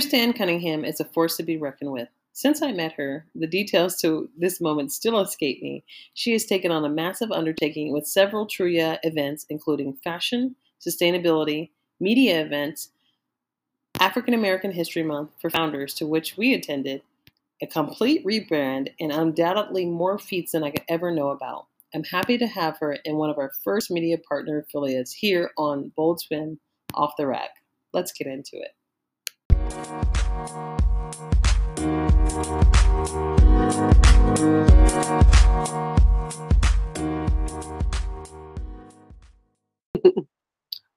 Trystanne Cunningham is a force to be reckoned with. Since I met her, the details to this moment still escape me. She has taken on a massive undertaking with several TrooRa events, including fashion, sustainability, media events, African American History Month for Founders, to which we attended, a complete rebrand, and undoubtedly more feats than I could ever know about. I'm happy to have her in one of our first media partner affiliates here on Bold Swim Off the Rack. Let's get into it.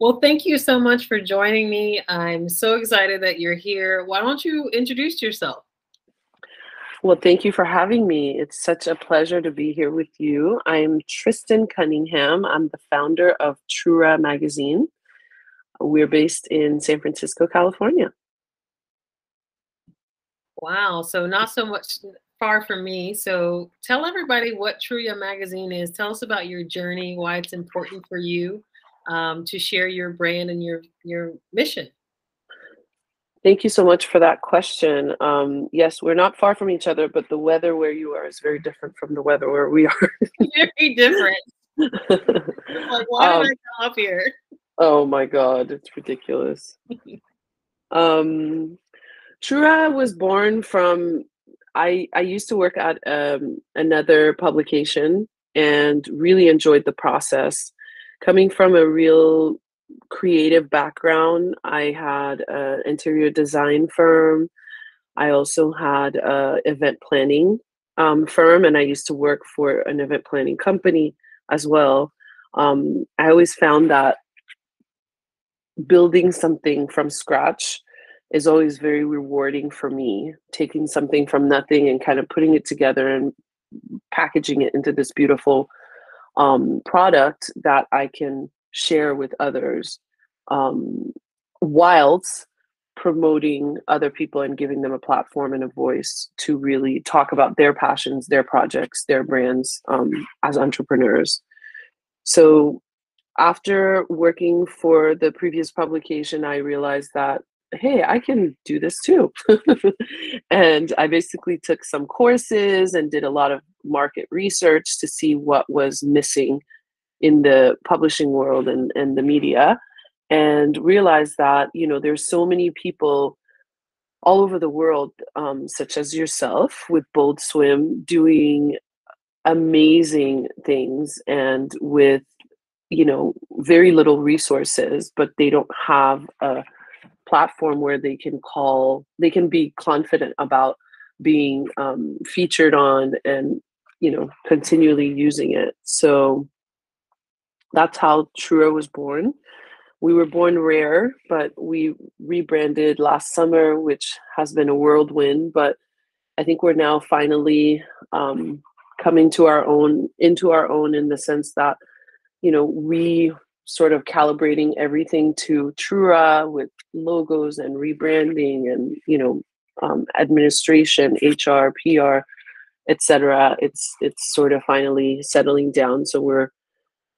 Well, thank you so much for joining me. I'm so excited that you're here. Why don't you introduce yourself? Well, thank you for having me. It's such a pleasure to be here with you. I'm Trystanne Cunningham. I'm the founder of TrooRa Magazine. We're based in San Francisco, California. Wow. So, not so much far from me. So, tell everybody what TrooRa Magazine is. Tell us about your journey, why it's important for you um, to share your brand and your your mission. Thank you so much for that question. Um, yes, we're not far from each other, but the weather where you are is very different from the weather where we are. very different. like, why um, did I come up here? Oh my God, it's ridiculous. um, TrooRa was born from. I I used to work at um, another publication and really enjoyed the process coming from a real creative background, I had an interior design firm. I also had a event planning um, firm, and I used to work for an event planning company as well. Um, I always found that building something from scratch is always very rewarding for me. Taking something from nothing and kind of putting it together and packaging it into this beautiful um, product that I can share with others um, whilst promoting other people and giving them a platform and a voice to really talk about their passions, their projects, their brands um, as entrepreneurs. So after working for the previous publication, I realized that hey, I can do this too. and I basically took some courses and did a lot of market research to see what was missing in the publishing world and, and the media and realized that, you know, there's so many people all over the world, um, such as yourself with Bold Swim, doing amazing things and with you know very little resources but they don't have a platform where they can call they can be confident about being um, featured on and you know continually using it. So that's how TrooRa was born. We were born rare but we rebranded last summer which has been a whirlwind but i think we're now finally um, coming to our own into our own in the sense that you know we sort of calibrating everything to TrooRa with logos and rebranding and you know um, administration, HR, PR, etc. It's it's sort of finally settling down. So we're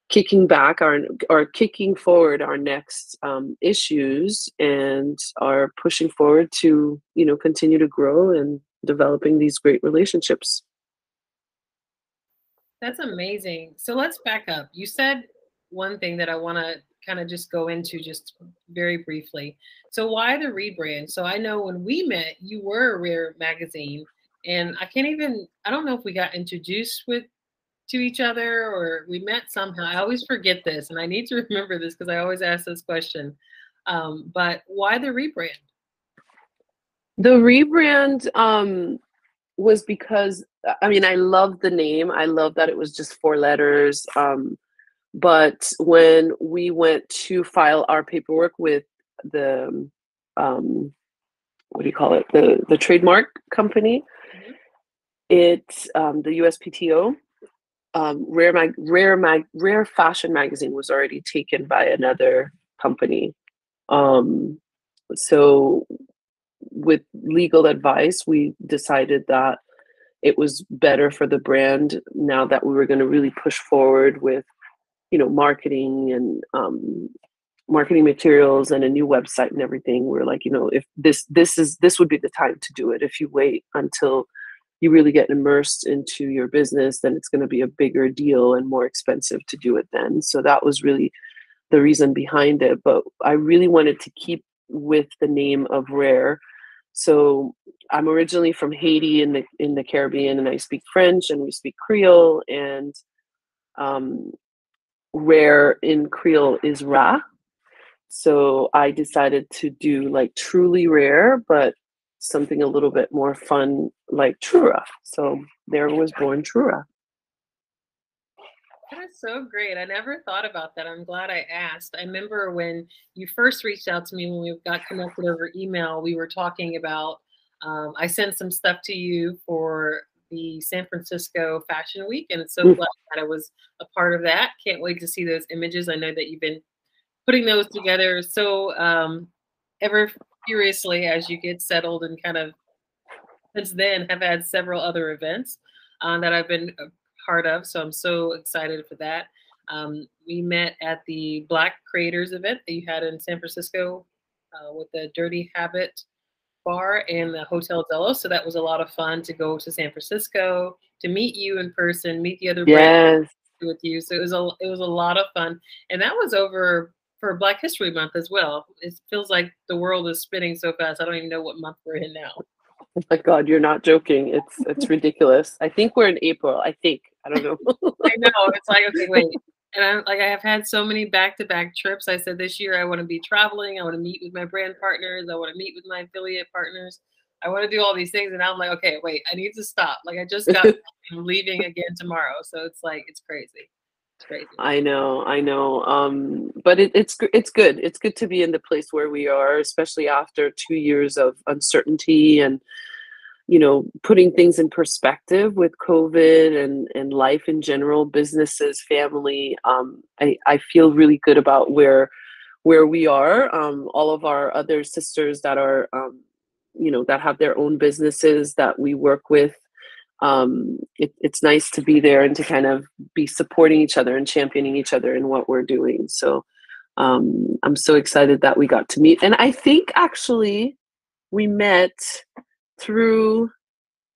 kicking back our or kicking forward our next um, issues and are pushing forward to you know continue to grow and developing these great relationships. That's amazing. So let's back up. You said one thing that I want to kind of just go into just very briefly. So why the rebrand? So I know when we met, you were a Rare magazine, and I can't even I don't know if we got introduced with to each other or we met somehow. I always forget this, and I need to remember this because I always ask this question. Um, but why the rebrand? The rebrand um, was because I mean I love the name. I love that it was just four letters. Um, but when we went to file our paperwork with the um, what do you call it the the trademark company, mm-hmm. it um, the USPTO um, rare mag rare mag rare fashion magazine was already taken by another company. Um, so with legal advice, we decided that it was better for the brand now that we were going to really push forward with you know marketing and um, marketing materials and a new website and everything we're like you know if this this is this would be the time to do it. If you wait until you really get immersed into your business then it's going to be a bigger deal and more expensive to do it then. So that was really the reason behind it but i really wanted to keep with the name of rare. So i'm originally from haiti in the in the caribbean and i speak french and we speak creole and um, rare in creole is ra so I decided to do like truly rare, but something a little bit more fun like TrooRa. So there was born TrooRa. That is so great. I never thought about that. I'm glad I asked. I remember when you first reached out to me when we got connected over email, we were talking about, um, I sent some stuff to you for the San Francisco Fashion Week, and it's so mm. glad that I was a part of that. Can't wait to see those images. I know that you've been putting those together so um, ever furiously as you get settled and kind of since then have had several other events uh, that I've been a part of. So I'm so excited for that. Um, we met at the Black Creators event that you had in San Francisco uh, with the Dirty Habit Bar and the Hotel Zelos. So that was a lot of fun to go to San Francisco to meet you in person, meet the other yes. with you. So it was a it was a lot of fun, and that was over for Black History Month as well. It feels like the world is spinning so fast. I don't even know what month we're in now. Oh my God, you're not joking. It's it's ridiculous. I think we're in April. I think. I don't know. I know. It's like okay, wait. And I'm like I have had so many back-to-back trips. I said this year I want to be traveling. I want to meet with my brand partners. I want to meet with my affiliate partners. I want to do all these things, and I'm like, okay, wait, I need to stop. Like I just got, I'm leaving again tomorrow, so it's like it's crazy. It's crazy. I know, I know. Um, but it, it's it's good. It's good to be in the place where we are, especially after two years of uncertainty and you know putting things in perspective with COVID and and life in general, businesses, family. Um, I I feel really good about where where we are. Um, all of our other sisters that are um, you know that have their own businesses that we work with um, it, it's nice to be there and to kind of be supporting each other and championing each other in what we're doing. So um, I'm so excited that we got to meet. And I think actually we met through,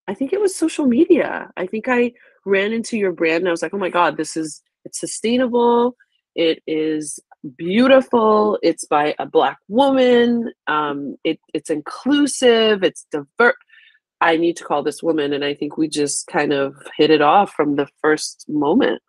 I think it was social media. I think I ran into your brand and I was like, oh my God, this is, it's sustainable. It is beautiful. It's by a black woman. Um, it, it's inclusive. It's diverse I need to call this woman. And I think we just kind of hit it off from the first moment.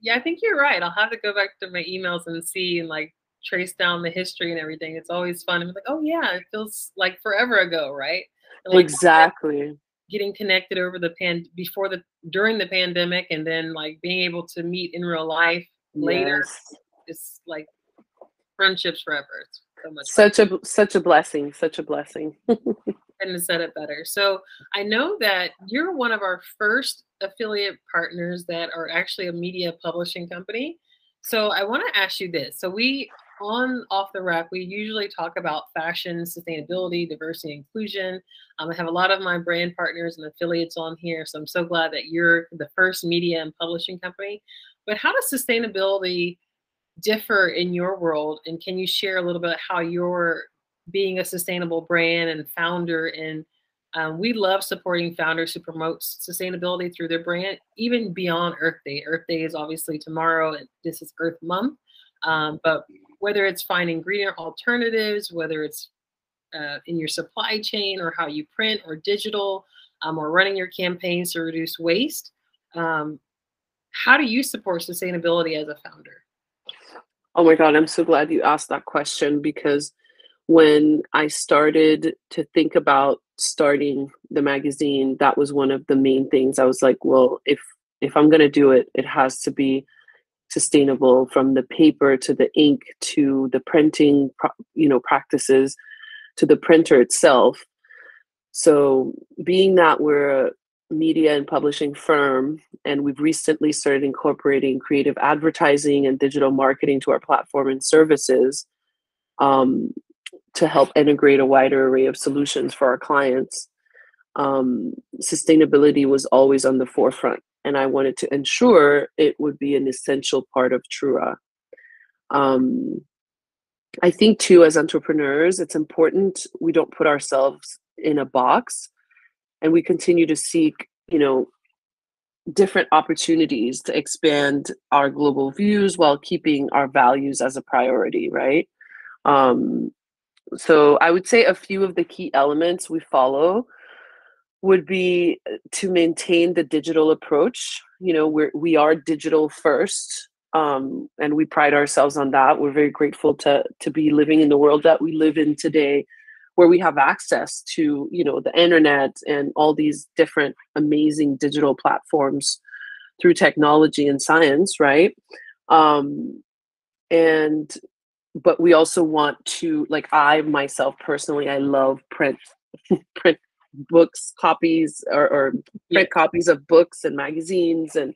Yeah, I think you're right. I'll have to go back to my emails and see and like trace down the history and everything. It's always fun. I'm like, oh yeah, it feels like forever ago, right? Like, exactly. Getting connected over the pan before the during the pandemic, and then like being able to meet in real life later. Yes. It's like friendships forever. It's so much. Such fun. a such a blessing. Such a blessing. couldn't have said it better. So I know that you're one of our first affiliate partners that are actually a media publishing company. So I want to ask you this. So we on off the rack, we usually talk about fashion, sustainability, diversity, inclusion. Um, I have a lot of my brand partners and affiliates on here, so I'm so glad that you're the first media and publishing company. But how does sustainability differ in your world? And can you share a little bit how you're being a sustainable brand and founder. And um, we love supporting founders who promote sustainability through their brand, even beyond Earth Day. Earth Day is obviously tomorrow, and this is Earth Month. Um, but whether it's finding greener alternatives, whether it's uh, in your supply chain or how you print or digital, um, or running your campaigns to reduce waste, um, how do you support sustainability as a founder? Oh my God, I'm so glad you asked that question because when I started to think about starting the magazine, that was one of the main things. I was like, well, if if I'm going to do it, it has to be sustainable from the paper to the ink to the printing, you know, practices to the printer itself. So, being that we're a media and publishing firm and we've recently started incorporating creative advertising and digital marketing to our platform and services, um, to help integrate a wider array of solutions for our clients. Um, sustainability was always on the forefront, and I wanted to ensure it would be an essential part of TrooRa. Um, I think too, as entrepreneurs, it's important we don't put ourselves in a box and we continue to seek, you know, different opportunities to expand our global views while keeping our values as a priority, right? Um, so I would say a few of the key elements we follow would be to maintain the digital approach. You know, we're we are digital first um, and we pride ourselves on that. We're very grateful to to be living in the world that we live in today, where we have access to you know the internet and all these different amazing digital platforms through technology and science, right? Um, and but we also want to like I myself personally, I love print print books copies or, or print yeah. copies of books and magazines and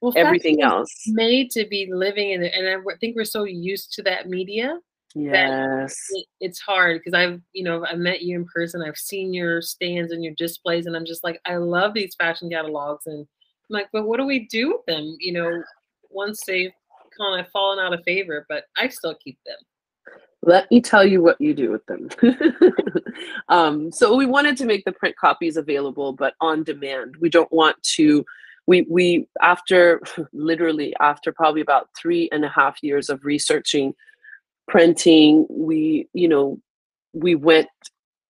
well, everything else. made to be living in it and i think we're so used to that media yes. it, it's hard because i've you know i've met you in person i've seen your stands and your displays and i'm just like i love these fashion catalogs and i'm like but what do we do with them? You know once they've kind of fallen out of favor but i still keep them let me tell you what you do with them. um, so we wanted to make the print copies available, but on demand. We don't want to we we after literally after probably about three and a half years of researching printing we you know we went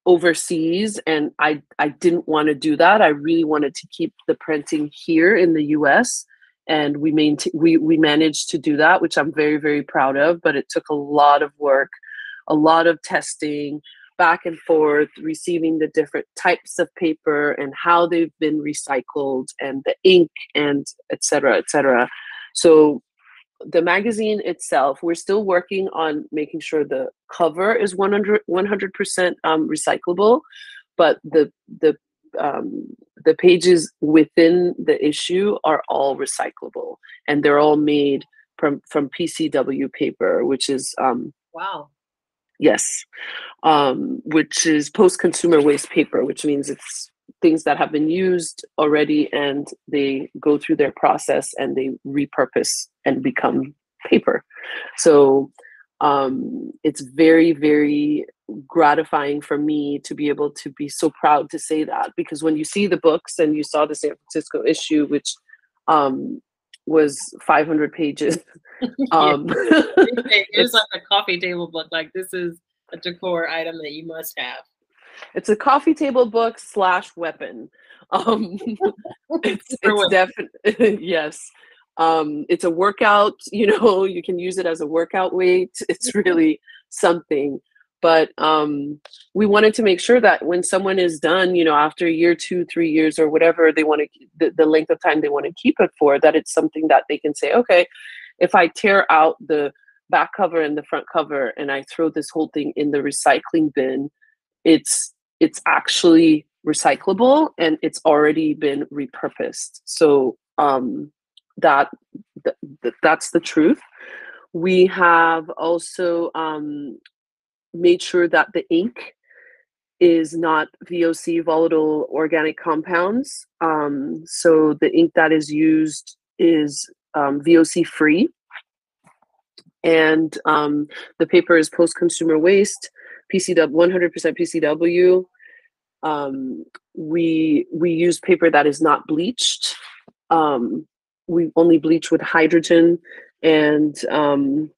overseas and i i didn't want to do that i really wanted to keep the printing here in the us and we maintain we we managed to do that which i'm very very proud of but it took a lot of work a lot of testing back and forth, receiving the different types of paper and how they've been recycled and the ink and et cetera, et cetera. So the magazine itself, we're still working on making sure the cover is 100 100% um, recyclable, but the the um, the pages within the issue are all recyclable, and they're all made from from PCW paper, which is um, wow Yes, um, which is post consumer waste paper, which means it's things that have been used already and they go through their process and they repurpose and become paper. So um, it's very, very gratifying for me to be able to be so proud to say that because when you see the books and you saw the San Francisco issue, which um, was 500 pages. um, it's like a coffee table book. Like this is a decor item that you must have. It's a coffee table book slash weapon. Um, it's it's definitely yes. Um, it's a workout. You know, you can use it as a workout weight. It's really something but um, we wanted to make sure that when someone is done you know after a year two three years or whatever they want to the, the length of time they want to keep it for that it's something that they can say okay if i tear out the back cover and the front cover and i throw this whole thing in the recycling bin it's it's actually recyclable and it's already been repurposed. So um that th- that's the truth. We have also um, made sure that the ink is not VOC volatile organic compounds. Um, so the ink that is used is um, VOC free. And um, the paper is post consumer waste, PCW, 100% PCW. We we use paper that is not bleached. Um, we only bleach with hydrogen and um,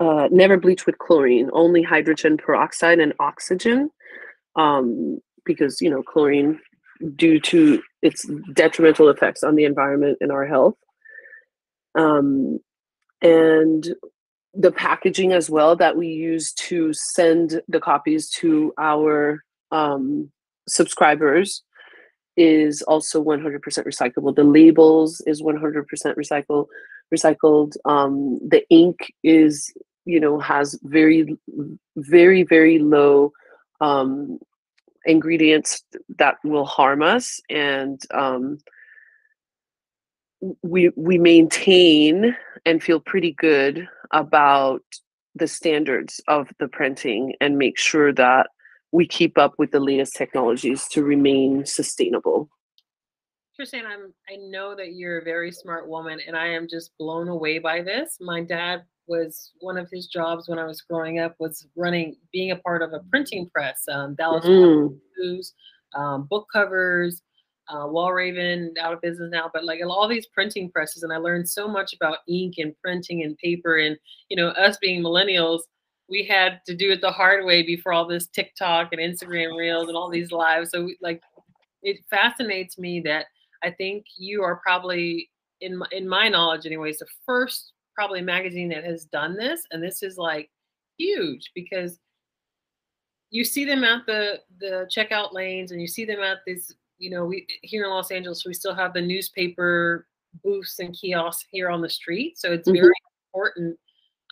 uh, never bleach with chlorine, only hydrogen peroxide and oxygen, um, because you know chlorine, due to its detrimental effects on the environment and our health, um, and the packaging as well that we use to send the copies to our um, subscribers is also 100% recyclable. The labels is 100% recyclable recycled. Um, the ink is, you know, has very, very, very low um, ingredients that will harm us, and um, we we maintain and feel pretty good about the standards of the printing and make sure that we keep up with the latest technologies to remain sustainable. Trystanne, I'm I know that you're a very smart woman and I am just blown away by this. My dad was one of his jobs when I was growing up was running, being a part of a printing press. Um, Dallas Mm. News, um, book covers, uh, Walraven out of business now, but like all these printing presses, and I learned so much about ink and printing and paper. And you know, us being millennials, we had to do it the hard way before all this TikTok and Instagram Reels and all these lives. So we, like, it fascinates me that I think you are probably in my, in my knowledge, anyways, the first probably magazine that has done this, and this is like huge because you see them at the the checkout lanes and you see them at these you know we here in los angeles we still have the newspaper booths and kiosks here on the street so it's Mhm. very important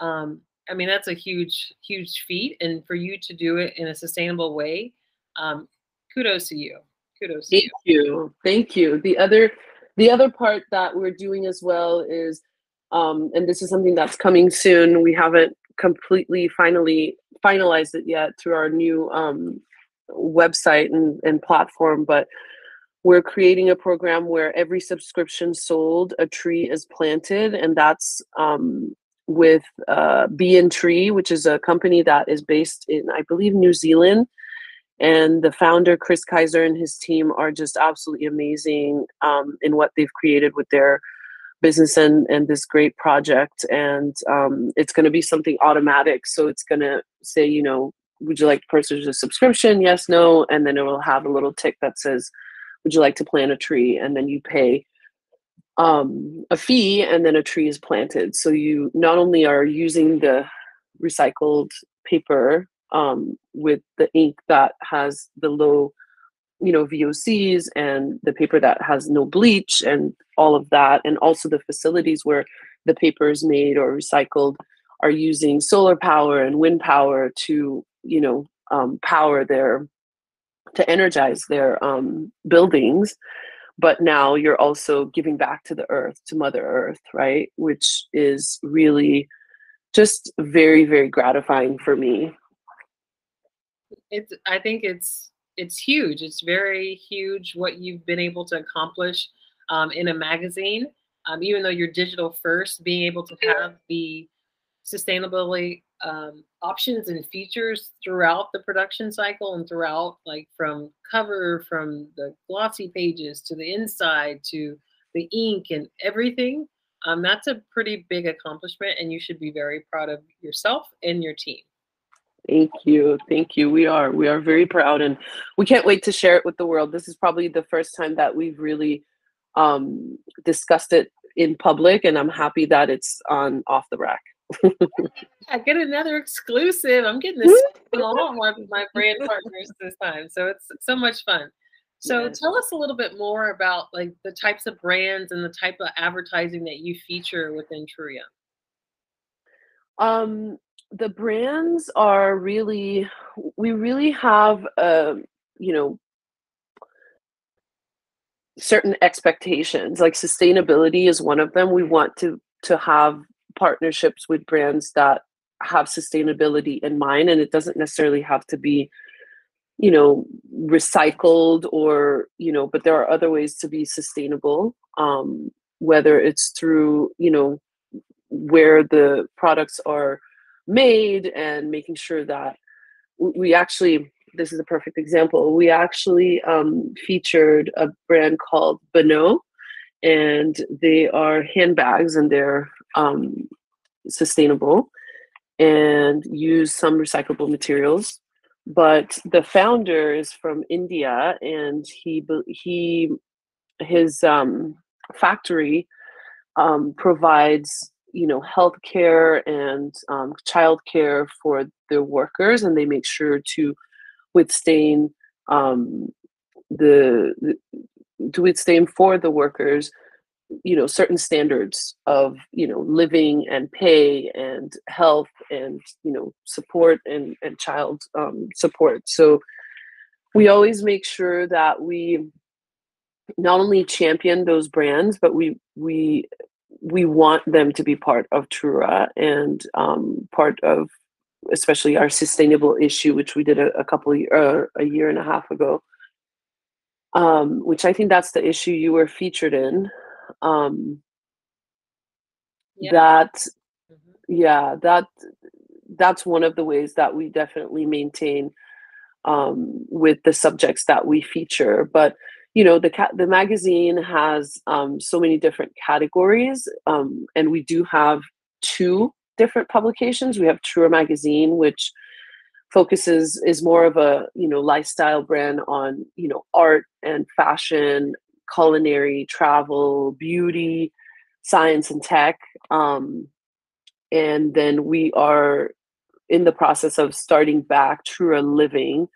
um, i mean that's a huge huge feat and for you to do it in a sustainable way um, kudos to you kudos Thank you you. Thank you. The other the other part that we're doing as well is um and this is something that's coming soon. We haven't completely finally finalized it yet through our new um website and, and platform, but we're creating a program where every subscription sold a tree is planted and that's um with uh, Bee and Tree, which is a company that is based in, I believe, New Zealand and the founder chris kaiser and his team are just absolutely amazing um, in what they've created with their business and, and this great project. And um, it's going to be something automatic. So it's going to say you know would you like to purchase a subscription? Yes no. And then it will have a little tick that says would you like to plant a tree? And then you pay um, a fee and then a tree is planted. So you not only are using the recycled paper um, with the ink that has the low, you know, VOCs and the paper that has no bleach and all of that, and also the facilities where the paper is made or recycled are using solar power and wind power to, you know, um, power their to energize their um, buildings. But now you're also giving back to the earth, to Mother Earth, right? Which is really just very, very gratifying for me it's i think it's it's huge. It's very huge what you've been able to accomplish um, in a magazine um, even though you're digital first being able to have the sustainability um, options and features throughout the production cycle and throughout like from cover from the glossy pages to the inside to the ink and everything um, that's a pretty big accomplishment and you should be very proud of yourself and your team Thank you. Thank you. We are we are very proud and we can't wait to share it with the world. This is probably the first time that we've really um, discussed it in public and I'm happy that it's on off the rack. I get another exclusive. I'm getting this from all my, my brand partners this time. So it's so much fun. So Yes. tell us a little bit more about like the types of brands and the type of advertising that you feature within TrooRa. Um, the brands are really we really have uh, you know certain expectations like sustainability is one of them. We want to to have partnerships with brands that have sustainability in mind and it doesn't necessarily have to be you know recycled or you know but there are other ways to be sustainable um whether it's through you know where the products are made and making sure that we actually this is a perfect example we actually um, featured a brand called Bonneau and they are handbags and they're um, sustainable and use some recyclable materials. But the founder is from india and he he his um, factory um, provides you know health care and um, child care for their workers and they make sure to withstand um, the, the to withstand for the workers you know certain standards of you know living and pay and health and you know support and and child um, support. So we always make sure that we not only champion those brands but we we we want them to be part of TrooRa and um, part of especially our sustainable issue which we did a, a couple of uh, a year and a half ago um, which I think that's the issue you were featured in um, Yeah. that Mhm. yeah, that that's one of the ways that we definitely maintain um, with the subjects that we feature. But you know, the ca- the magazine has um, so many different categories, um, and we do have two different publications. We have TrooRa Magazine, which focuses is more of a you know lifestyle brand on you know art and fashion, culinary, travel, beauty, science, and tech. Um, and then we are in the process of starting back TrooRa Living,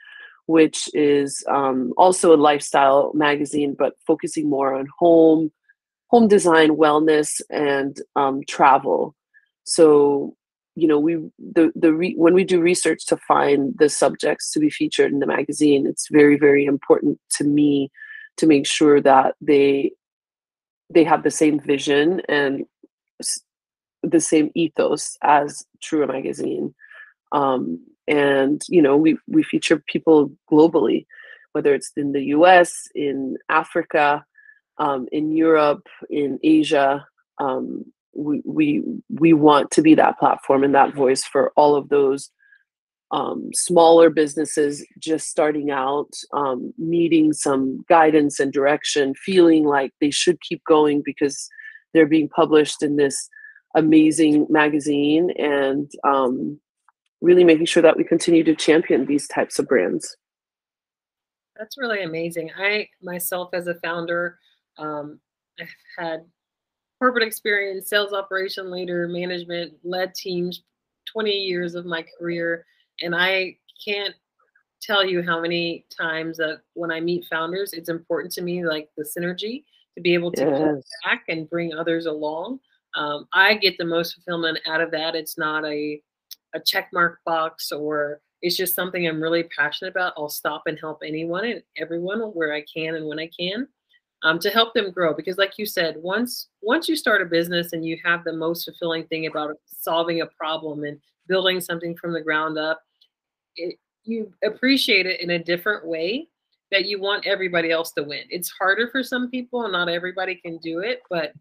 which is um, also a lifestyle magazine, but focusing more on home, home design, wellness, and um, travel. So, you know, we the the re, when we do research to find the subjects to be featured in the magazine, it's very very important to me to make sure that they they have the same vision and the same ethos as TrooRa magazine. Um, and you know we we feature people globally whether it's in the us in africa um, in europe in asia. Um, we, we we want to be that platform and that voice for all of those um, smaller businesses just starting out um, needing some guidance and direction feeling like they should keep going because they're being published in this amazing magazine. And um, really making sure that we continue to champion these types of brands. That's really amazing. I myself, as a founder, um, I've had corporate experience, sales operation leader, management, led teams, 20 years of my career, and I can't tell you how many times that when I meet founders, it's important to me, like the synergy, to be able to yes. back and bring others along. Um, I get the most fulfillment out of that. It's not a a check mark box or it's just something I'm really passionate about, I'll stop and help anyone and everyone where I can and when I can um, to help them grow. Because, like you said, once once you start a business and you have the most fulfilling thing about solving a problem and building something from the ground up, it, you appreciate it in a different way that you want everybody else to win. It's harder for some people, and not everybody can do it, but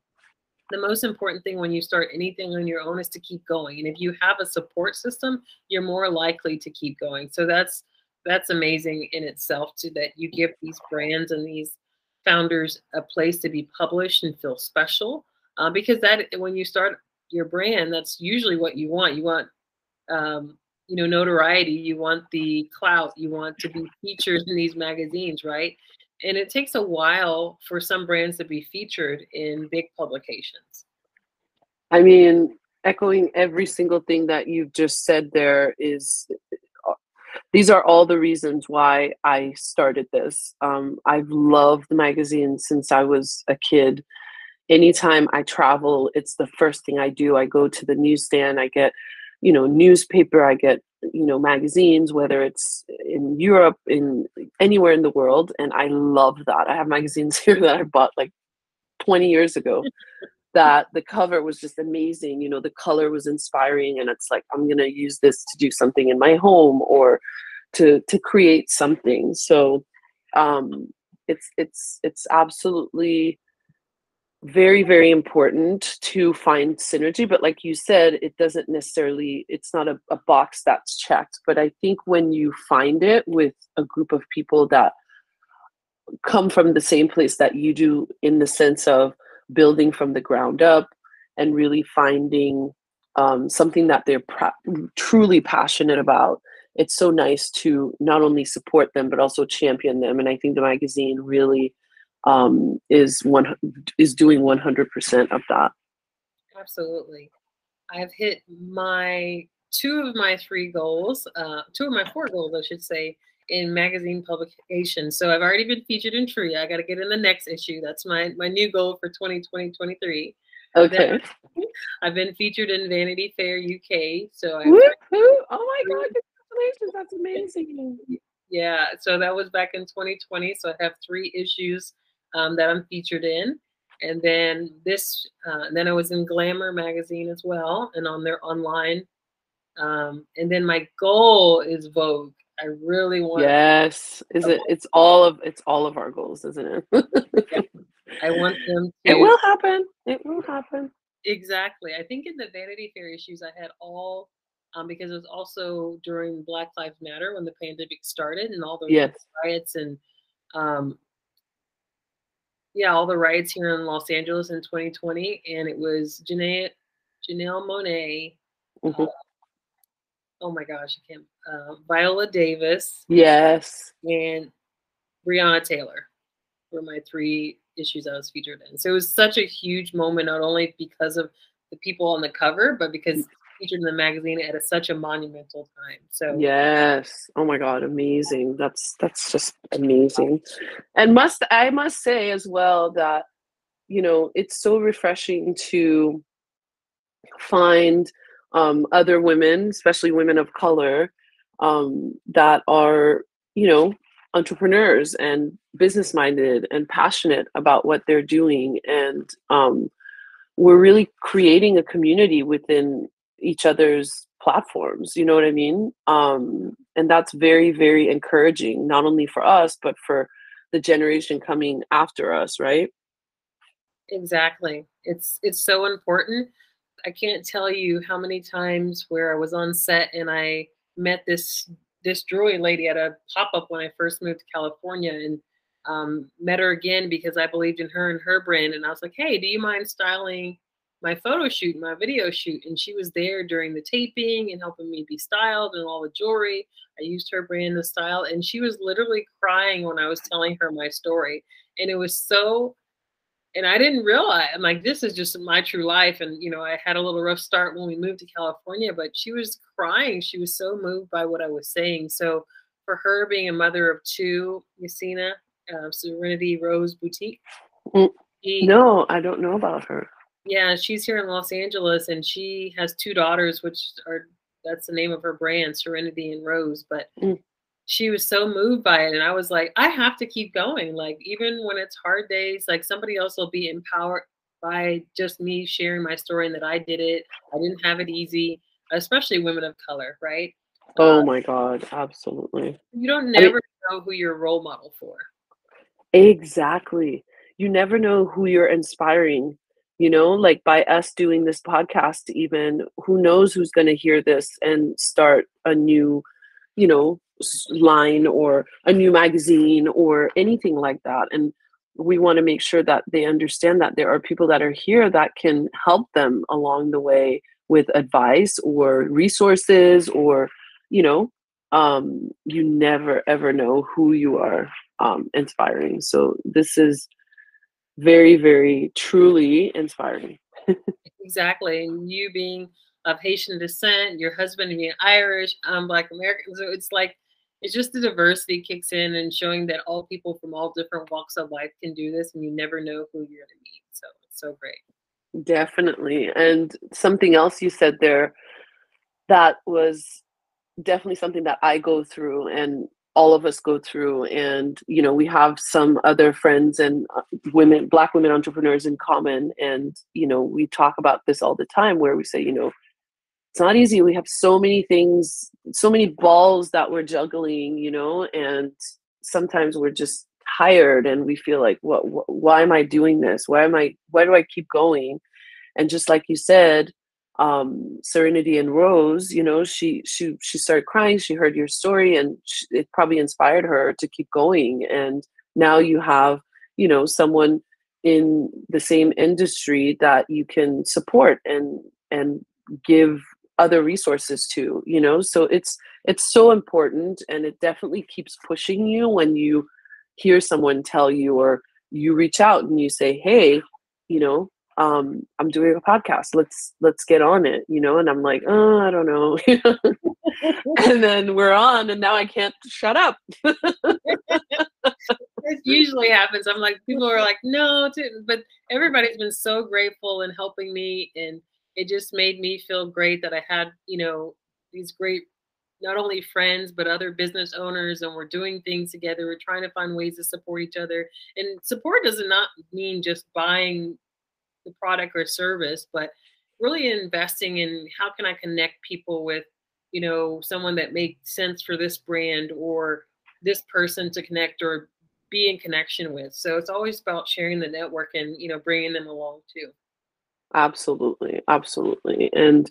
the most important thing when you start anything on your own is to keep going. And if you have a support system, you're more likely to keep going. So that's that's amazing in itself to that you give these brands and these founders a place to be published and feel special. Uh, because that when you start your brand, that's usually what you want. You want um, you know notoriety you want the clout you want to be featured in these magazines right and it takes a while for some brands to be featured in big publications. I mean, echoing every single thing that you've just said there is these are all the reasons why I started this. Um, I've loved the magazine since I was a kid. Anytime I travel, it's the first thing I do. I go to the newsstand, I get, you know, newspaper, I get you know magazines whether it's in europe in anywhere in the world and i love that. I have magazines here that i bought like 20 years ago that the cover was just amazing you know the color was inspiring and it's like i'm going to use this to do something in my home or to to create something. So um it's it's it's absolutely very very important to find synergy but like you said it doesn't necessarily it's not a, a, box that's checked but i think when you find it with a group of people that come from the same place that you do in the sense of building from the ground up and really finding um, something that they're truly passionate about it's so nice to not only support them but also champion them and i think the magazine really um, is one is doing 100% of that. Absolutely. I've hit my two of my three goals, uh, two of my four goals, I should say, in magazine publication. So I've already been featured in tree I got to get in the next issue. That's my my new goal for 2020 23. Okay. I've been featured in Vanity Fair UK. So I. Oh my God! Congratulations! That's amazing. Yeah. So that was back in 2020. So I have three issues um, that I'm featured in. And then this, uh, and then I was in Glamour magazine as well, and on their online. Um, and then my goal is Vogue. I really want. Yes, is it? It's all of it's all of our goals, isn't it? I want them. To, it will happen. It will happen. Exactly. I think in the Vanity Fair issues, I had all um, because it was also during Black Lives Matter when the pandemic started and all the Yes. riots and um, yeah, all the riots here in Los Angeles in 2020, and it was Janelle Janelle Monáe. Mhm. Oh my gosh, I can't. Uh, Viola Davis Yes. and Breonna Taylor were my three issues I was featured in. So it was such a huge moment, not only because of the people on the cover, but because it's featured in the magazine at a, such a monumental time. So Yes. Oh my God, amazing. That's that's just amazing. And must I must say as well that you know, it's so refreshing to find um, other women, especially women of color, um, that are, you know, entrepreneurs and business minded and passionate about what they're doing. And um, we're really creating a community within each other's platforms. You know what I mean? Um, and that's very, very encouraging, not only for us, but for the generation coming after us, right? Exactly. It's it's so important. I can't tell you how many times where I was on set and I met this this jewelry lady at a pop up when I first moved to California and um, met her again because I believed in her and her brand. And I was like, hey, do you mind styling my photo shoot, my video shoot? And she was there during the taping and helping me be styled and all the jewelry. I used her brand of style, and she was literally crying when I was telling her my story. And it was so and I didn't realize I'm like this is just my true life and you know I had a little rough start when we moved to California but she was crying she was so moved by what I was saying so for her being a mother of two Yasina uh, Serenity Rose Boutique Mm. she, No, I don't know about her. Yeah she's here in Los Angeles and she has two daughters which are that's the name of her brand Serenity and Rose but Mm. she was so moved by it and i was like i have to keep going like even when it's hard days like somebody else will be empowered by just me sharing my story and that i did it i didn't have it easy especially women of color right Oh Uh, my God, absolutely. you don't mean- never know who you're role model for Exactly. You never know who you're inspiring, you know, like by us doing this podcast, even who knows who's going to hear this and start a new, you know, line or a new magazine or anything like that. And we want to make sure that they understand that there are people that are here that can help them along the way with advice or resources or, you know, um, you never ever know who you are um, inspiring. So this is very, very truly inspiring. exactly and you being of haitian descent your husband being irish i'm black american so it's like it's just the diversity kicks in and showing that all people from all different walks of life can do this and you never know who you're going to meet so it's so great Definitely. And something else you said there that was definitely something that I go through and all of us go through. And, you know, we have some other friends and uh, women, Black women entrepreneurs in common. And, you know, we talk about this all the time where we say, you know, it's not easy. We have so many things, so many balls that we're juggling, you know, and sometimes we're just tired and we feel like, what, wh- why am I doing this? Why am I, why do I keep going? And just like you said, um, Serenity and Rose, you know, she she she started crying. She heard your story, and sh it probably inspired her to keep going. And now you have, you know, someone in the same industry that you can support and and give other resources to. You know, so it's it's so important, and it definitely keeps pushing you when you hear someone tell you or you reach out and you say, hey, you know, um, I'm doing a podcast. Let's let's get on it, you know. And I'm like, oh, I don't know. and then we're on, and now I can't shut up. it usually happens. I'm like, people are like, no, but everybody's been so grateful and helping me. And it just made me feel great that I had, you know, these great, not only friends, but other business owners. And we're doing things together. We're trying to find ways to support each other. And support does not mean just buying the product or service, but really investing in how can I connect people with, you know, someone that makes sense for this brand or this person to connect or be in connection with. So it's always about sharing the network and you know bringing them along too. Absolutely, absolutely. And,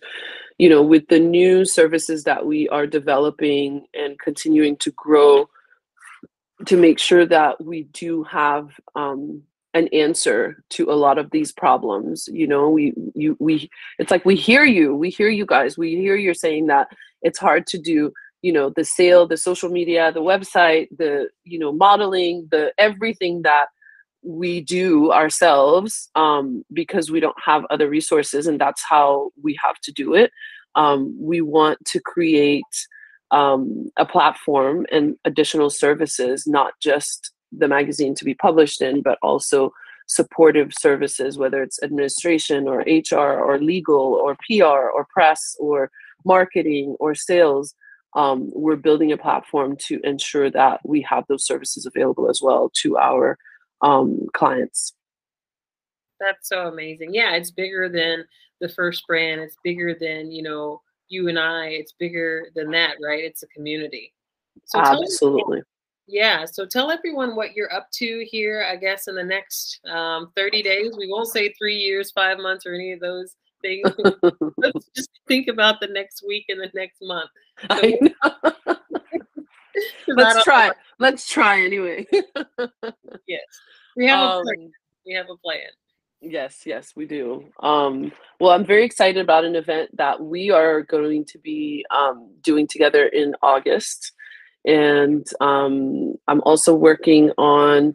you know, with the new services that we are developing and continuing to grow, to make sure that we do have um, an answer to a lot of these problems. You know, we you we it's like we hear you, we hear you guys, we hear you're saying that it's hard to do you know the sale the social media the website the you know modeling the everything that we do ourselves um, because we don't have other resources and that's how we have to do it um, we want to create um, a platform and additional services not just the magazine to be published in but also supportive services whether it's administration or hr or legal or pr or press or marketing or sales um, we're building a platform to ensure that we have those services available as well to our um, clients. That's so amazing. Yeah, it's bigger than the first brand. It's bigger than, you know, you and I. It's bigger than that, right? It's a community. So Absolutely. Yeah. So tell everyone what you're up to here, I guess, in the next um, 30 days. We won't say three years, five months, or any of those things. Let's just think about the next week and the next month. So, Let's try. Let's try anyway. yes, we have um, a plan. We have a plan. Yes, yes, we do. Um, well, I'm very excited about an event that we are going to be um, doing together in August, and um, I'm also working on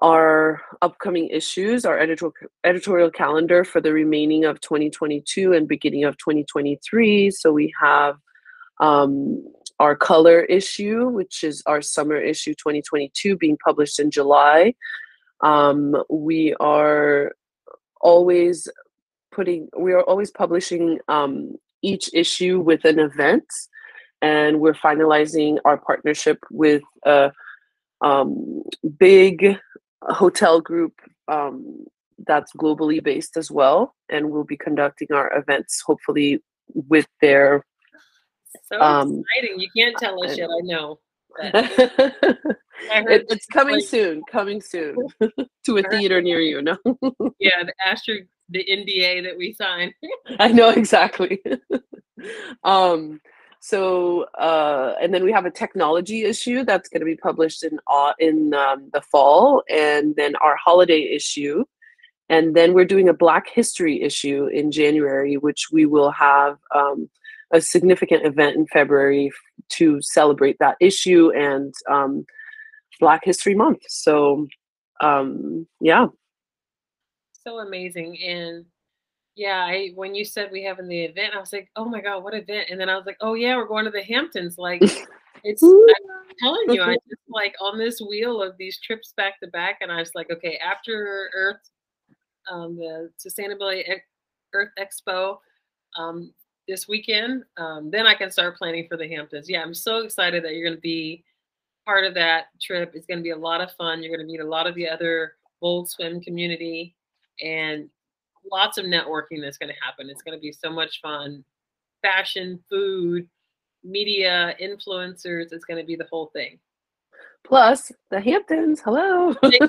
our upcoming issues, our editorial editorial calendar for the remaining of 2022 and beginning of 2023. So we have um, our color issue, which is our summer issue 2022, being published in July. Um, we are always putting, we are always publishing um, each issue with an event, and we're finalizing our partnership with a um, big hotel group um, that's globally based as well, and we'll be conducting our events hopefully with their so um, exciting. You can't tell us yet, I know. I it, it's coming like, soon, coming soon to a theater near you. No. yeah, the Astro, the NDA that we signed. I know exactly. um, so, uh, and then we have a technology issue that's going to be published in uh, in um, the fall, and then our holiday issue, and then we're doing a Black History issue in January, which we will have. Um, a significant event in February to celebrate that issue and um, Black History Month. So, um, yeah. So amazing. And yeah, I, when you said we have in the event, I was like, oh my God, what event? And then I was like, oh yeah, we're going to the Hamptons. Like, it's, I'm telling you, I'm just like on this wheel of these trips back to back. And I was like, okay, after Earth, um, the Sustainability Earth Expo, um, this weekend, um, then I can start planning for the Hamptons. Yeah, I'm so excited that you're going to be part of that trip. It's going to be a lot of fun. You're going to meet a lot of the other Bold Swim community and lots of networking that's going to happen. It's going to be so much fun. Fashion, food, media, influencers. It's going to be the whole thing. Plus the Hamptons. Hello. like,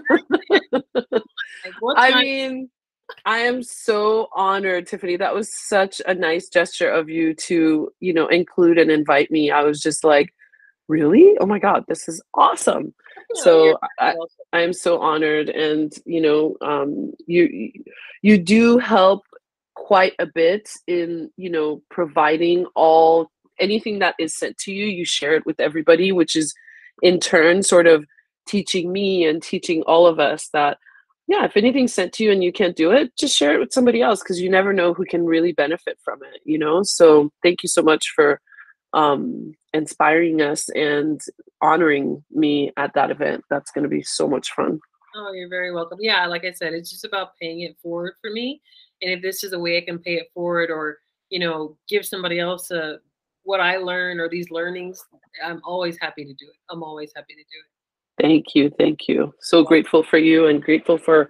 I mean, I am so honored, Tiffany. That was such a nice gesture of you to, you know, include and invite me. I was just like, really? Oh my God, this is awesome. So I, I am so honored. And, you know, um, you, you do help quite a bit in, you know, providing all, anything that is sent to you, you share it with everybody, which is in turn sort of teaching me and teaching all of us that yeah, if anything's sent to you and you can't do it, just share it with somebody else because you never know who can really benefit from it, you know? So thank you so much for um, inspiring us and honoring me at that event. That's going to be so much fun. Oh, you're very welcome. Yeah, like I said, it's just about paying it forward for me. And if this is a way I can pay it forward or, you know, give somebody else a, what I learn or these learnings, I'm always happy to do it. I'm always happy to do it. Thank you. Thank you. So grateful for you and grateful for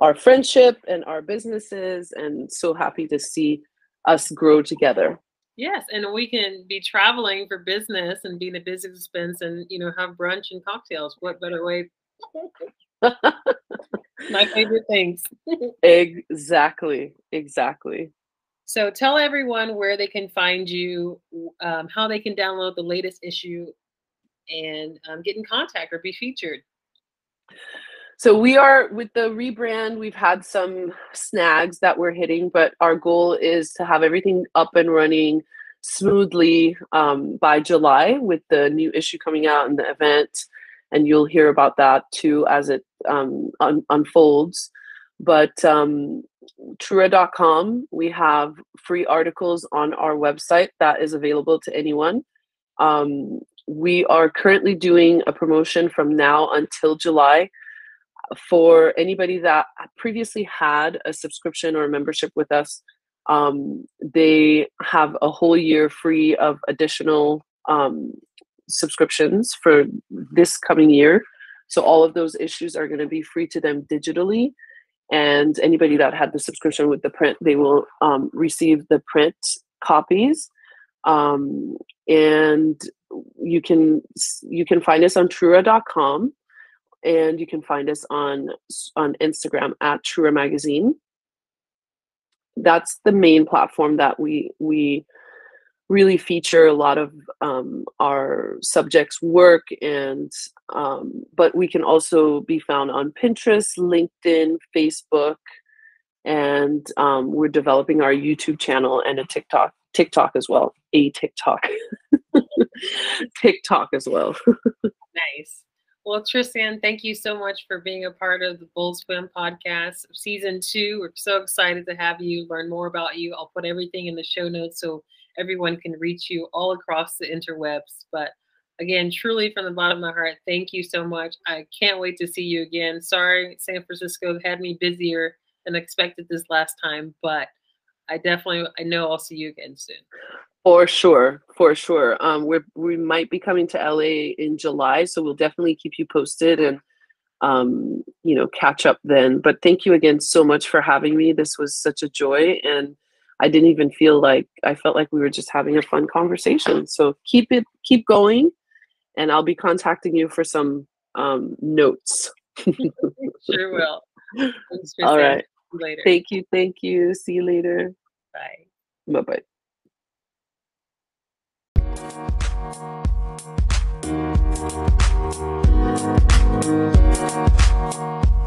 our friendship and our businesses and so happy to see us grow together. Yes, and we can be traveling for business and be in a business expense and you know have brunch and cocktails. What better way? My favorite things. exactly. Exactly. So tell everyone where they can find you, um, how they can download the latest issue, and um, get in contact or be featured. So we are with the rebrand. We've had some snags that we're hitting, but our goal is to have everything up and running smoothly um, by July with the new issue coming out and the event. And you'll hear about that too as it um, un- unfolds. But um, TrooRa.com, we have free articles on our website that is available to anyone. Um, we are currently doing a promotion from now until July for anybody that previously had a subscription or a membership with us, um, they have a whole year free of additional um, subscriptions for this coming year. So all of those issues are going to be free to them digitally. And anybody that had the subscription with the print, they will um, receive the print copies. Um, and you can you can find us on TrooRa.com and you can find us on on Instagram at TrooRa Magazine. That's the main platform that we we really feature a lot of um, our subjects' work, and um, but we can also be found on Pinterest, LinkedIn, Facebook, and um, we're developing our YouTube channel and a TikTok TikTok as well, a TikTok, TikTok as well. nice. Well, Trystanne, thank you so much for being a part of the Bold Swim podcast season two. We're so excited to have you learn more about you. I'll put everything in the show notes so everyone can reach you all across the interwebs. But again, truly from the bottom of my heart, thank you so much. I can't wait to see you again. Sorry, San Francisco had me busier than expected this last time, but I definitely I know I'll see you again soon. For sure, for sure. Um, we we might be coming to LA in July, so we'll definitely keep you posted and um, you know catch up then. But thank you again so much for having me. This was such a joy, and I didn't even feel like I felt like we were just having a fun conversation. So keep it, keep going, and I'll be contacting you for some um, notes. sure will. All right. Later. Thank you. Thank you. See you later. Bye. Bye bye. Thank you.